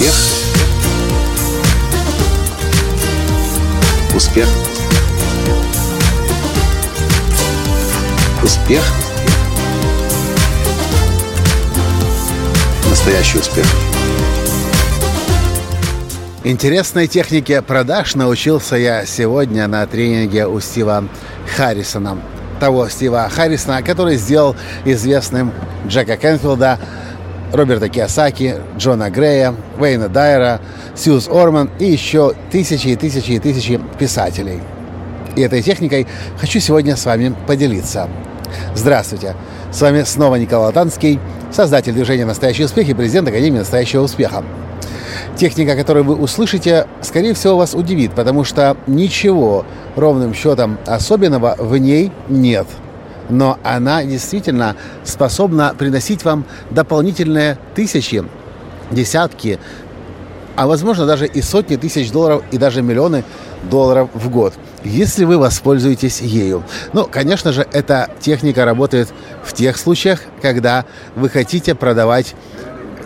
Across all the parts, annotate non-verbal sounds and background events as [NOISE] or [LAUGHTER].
Успех. Успех. Успех. Настоящий успех. Интересной технике продаж научился я сегодня на тренинге у Стива Харрисона. Того Стива Харрисона, который сделал известным Джека Кенфилда, Роберта Киосаки, Джона Грея, Уэйна Дайера, Сьюз Орман и еще тысячи и тысячи и тысячи писателей. И этой техникой хочу сегодня с вами поделиться. Здравствуйте! С вами снова Николай Танский, создатель движения «Настоящий успех» и президент Академии «Настоящего успеха». Техника, которую вы услышите, скорее всего, вас удивит, потому что ничего ровным счетом особенного в ней нет – но она действительно способна приносить вам дополнительные тысячи, десятки, а возможно даже и сотни тысяч долларов и даже миллионы долларов в год, если вы воспользуетесь ею. Ну, конечно же, эта техника работает в тех случаях, когда вы хотите продавать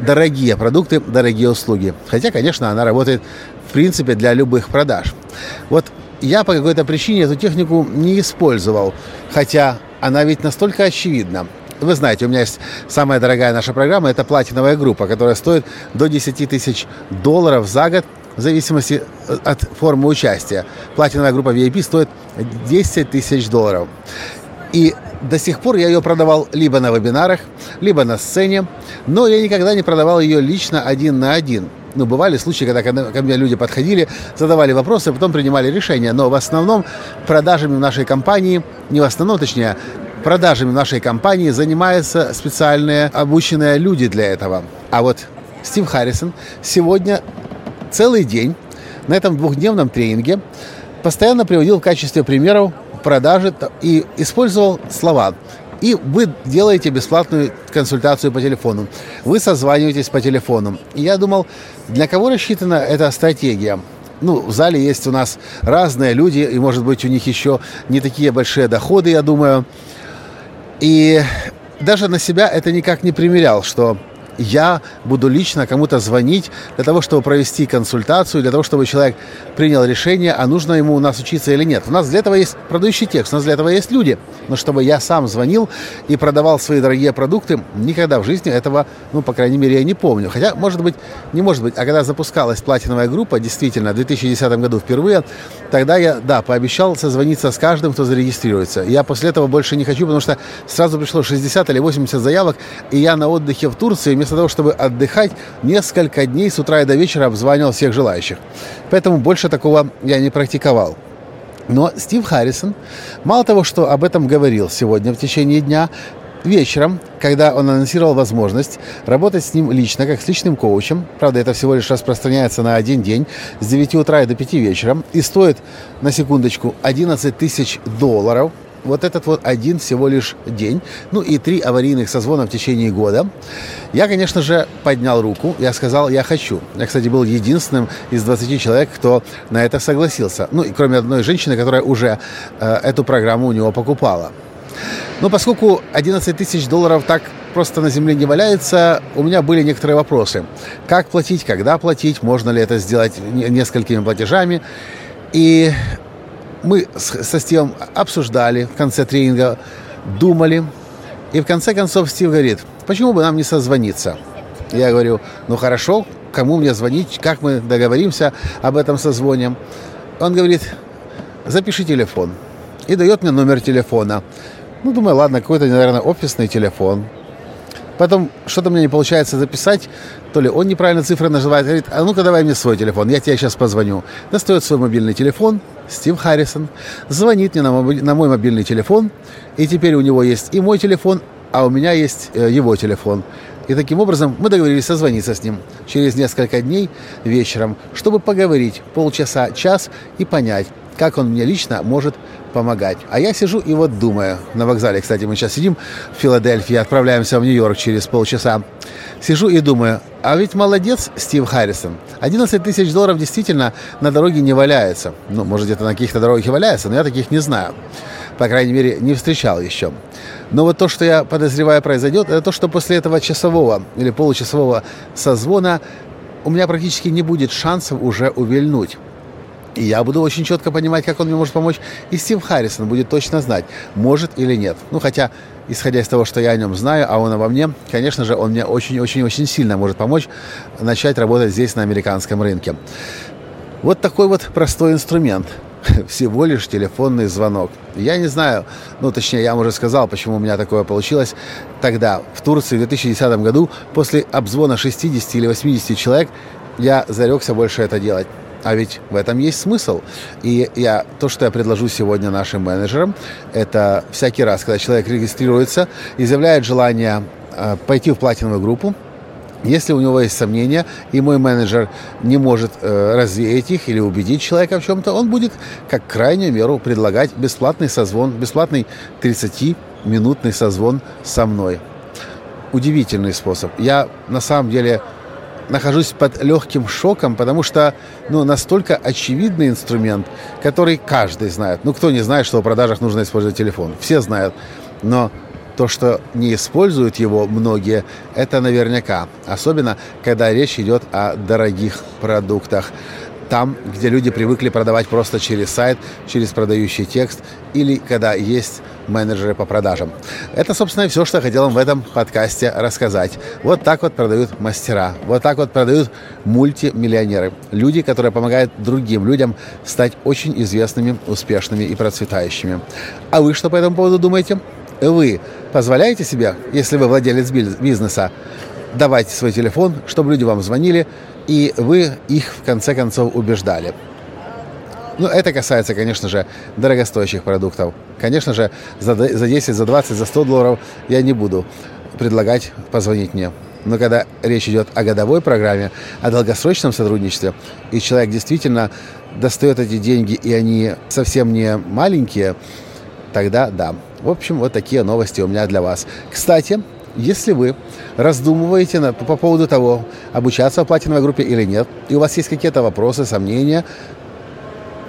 дорогие продукты, дорогие услуги. Хотя, конечно, она работает в принципе для любых продаж. Вот я по какой-то причине эту технику не использовал, хотя она ведь настолько очевидна. Вы знаете, у меня есть самая дорогая наша программа, это платиновая группа, которая стоит до 10 тысяч долларов за год в зависимости э, от формы участия. Платиновая группа VIP стоит 10 тысяч долларов. И до сих пор я ее продавал либо на вебинарах, либо на сцене, но я никогда не продавал ее лично один на один. Ну, бывали случаи, когда ко мне люди подходили, задавали вопросы, а потом принимали решения. Но в основном продажами в нашей компании, не в основном, точнее, продажами в нашей компании занимаются специальные обученные люди для этого. А вот Стив Харрисон сегодня целый день на этом двухдневном тренинге постоянно приводил в качестве примеров продажи и использовал слова и вы делаете бесплатную консультацию по телефону. Вы созваниваетесь по телефону. И я думал, для кого рассчитана эта стратегия? ну, в зале есть у нас разные люди, и, может быть, у них еще не такие большие доходы, я думаю. И даже на себя это никак не примерял, что я буду лично кому-то звонить для того, чтобы провести консультацию, для того, чтобы человек принял решение, а нужно ему у нас учиться или нет. У нас для этого есть продающий текст, у нас для этого есть люди. Но чтобы я сам звонил и продавал свои дорогие продукты, никогда в жизни этого, ну, по крайней мере, я не помню. Хотя, может быть, не может быть. А когда запускалась платиновая группа, действительно, в 2010 году впервые, тогда я, да, пообещал созвониться с каждым, кто зарегистрируется. Я после этого больше не хочу, потому что сразу пришло 60 или 80 заявок, и я на отдыхе в Турции вместо того, чтобы отдыхать, несколько дней с утра и до вечера обзванивал всех желающих. Поэтому больше такого я не практиковал. Но Стив Харрисон, мало того, что об этом говорил сегодня в течение дня, вечером, когда он анонсировал возможность работать с ним лично, как с личным коучем, правда, это всего лишь распространяется на один день, с 9 утра и до 5 вечера, и стоит, на секундочку, 11 тысяч долларов – вот этот вот один всего лишь день, ну и три аварийных созвона в течение года, я, конечно же, поднял руку, я сказал, я хочу. Я, кстати, был единственным из 20 человек, кто на это согласился. Ну и кроме одной женщины, которая уже э, эту программу у него покупала. Но поскольку 11 тысяч долларов так просто на земле не валяется, у меня были некоторые вопросы. Как платить, когда платить, можно ли это сделать несколькими платежами. И мы со Стивом обсуждали в конце тренинга, думали. И в конце концов Стив говорит, почему бы нам не созвониться? Я говорю, ну хорошо, кому мне звонить, как мы договоримся об этом созвоне? Он говорит, запиши телефон. И дает мне номер телефона. Ну, думаю, ладно, какой-то, наверное, офисный телефон. Потом что-то мне не получается записать, то ли он неправильно цифры называет, говорит, а ну-ка давай мне свой телефон, я тебе сейчас позвоню. Достает свой мобильный телефон, Стив Харрисон, звонит мне на мой, на мой мобильный телефон, и теперь у него есть и мой телефон, а у меня есть э, его телефон. И таким образом мы договорились созвониться с ним через несколько дней вечером, чтобы поговорить полчаса, час и понять, как он мне лично может помогать. А я сижу и вот думаю, на вокзале, кстати, мы сейчас сидим в Филадельфии, отправляемся в Нью-Йорк через полчаса. Сижу и думаю, а ведь молодец Стив Харрисон. 11 тысяч долларов действительно на дороге не валяется. Ну, может, где-то на каких-то дорогах и валяется, но я таких не знаю. По крайней мере, не встречал еще. Но вот то, что я подозреваю произойдет, это то, что после этого часового или получасового созвона у меня практически не будет шансов уже увильнуть. И я буду очень четко понимать, как он мне может помочь. И Стив Харрисон будет точно знать, может или нет. Ну, хотя, исходя из того, что я о нем знаю, а он обо мне, конечно же, он мне очень-очень-очень сильно может помочь начать работать здесь, на американском рынке. Вот такой вот простой инструмент. [LAUGHS] Всего лишь телефонный звонок. Я не знаю, ну, точнее, я вам уже сказал, почему у меня такое получилось. Тогда, в Турции в 2010 году, после обзвона 60 или 80 человек, я зарекся больше это делать. А ведь в этом есть смысл. И я, то, что я предложу сегодня нашим менеджерам, это всякий раз, когда человек регистрируется, изъявляет желание э, пойти в платиновую группу, если у него есть сомнения, и мой менеджер не может э, развеять их или убедить человека в чем-то, он будет как крайнюю меру предлагать бесплатный созвон, бесплатный 30-минутный созвон со мной. Удивительный способ. Я на самом деле нахожусь под легким шоком, потому что ну, настолько очевидный инструмент, который каждый знает. Ну, кто не знает, что в продажах нужно использовать телефон? Все знают. Но то, что не используют его многие, это наверняка. Особенно, когда речь идет о дорогих продуктах там, где люди привыкли продавать просто через сайт, через продающий текст или когда есть менеджеры по продажам. Это, собственно, все, что я хотел вам в этом подкасте рассказать. Вот так вот продают мастера, вот так вот продают мультимиллионеры. Люди, которые помогают другим людям стать очень известными, успешными и процветающими. А вы что по этому поводу думаете? Вы позволяете себе, если вы владелец бизнеса, давать свой телефон, чтобы люди вам звонили, и вы их в конце концов убеждали. Ну, это касается, конечно же, дорогостоящих продуктов. Конечно же, за 10, за 20, за 100 долларов я не буду предлагать позвонить мне. Но когда речь идет о годовой программе, о долгосрочном сотрудничестве, и человек действительно достает эти деньги, и они совсем не маленькие, тогда да. В общем, вот такие новости у меня для вас. Кстати, если вы раздумываете на, по поводу того, обучаться в платиновой группе или нет, и у вас есть какие-то вопросы, сомнения,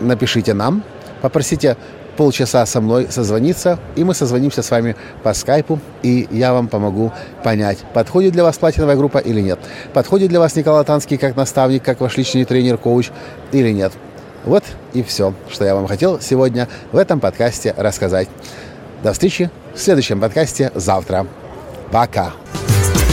напишите нам, попросите полчаса со мной созвониться, и мы созвонимся с вами по скайпу, и я вам помогу понять, подходит для вас платиновая группа или нет. Подходит для вас Николай Танский как наставник, как ваш личный тренер, коуч или нет. Вот и все, что я вам хотел сегодня в этом подкасте рассказать. До встречи в следующем подкасте завтра. Пока.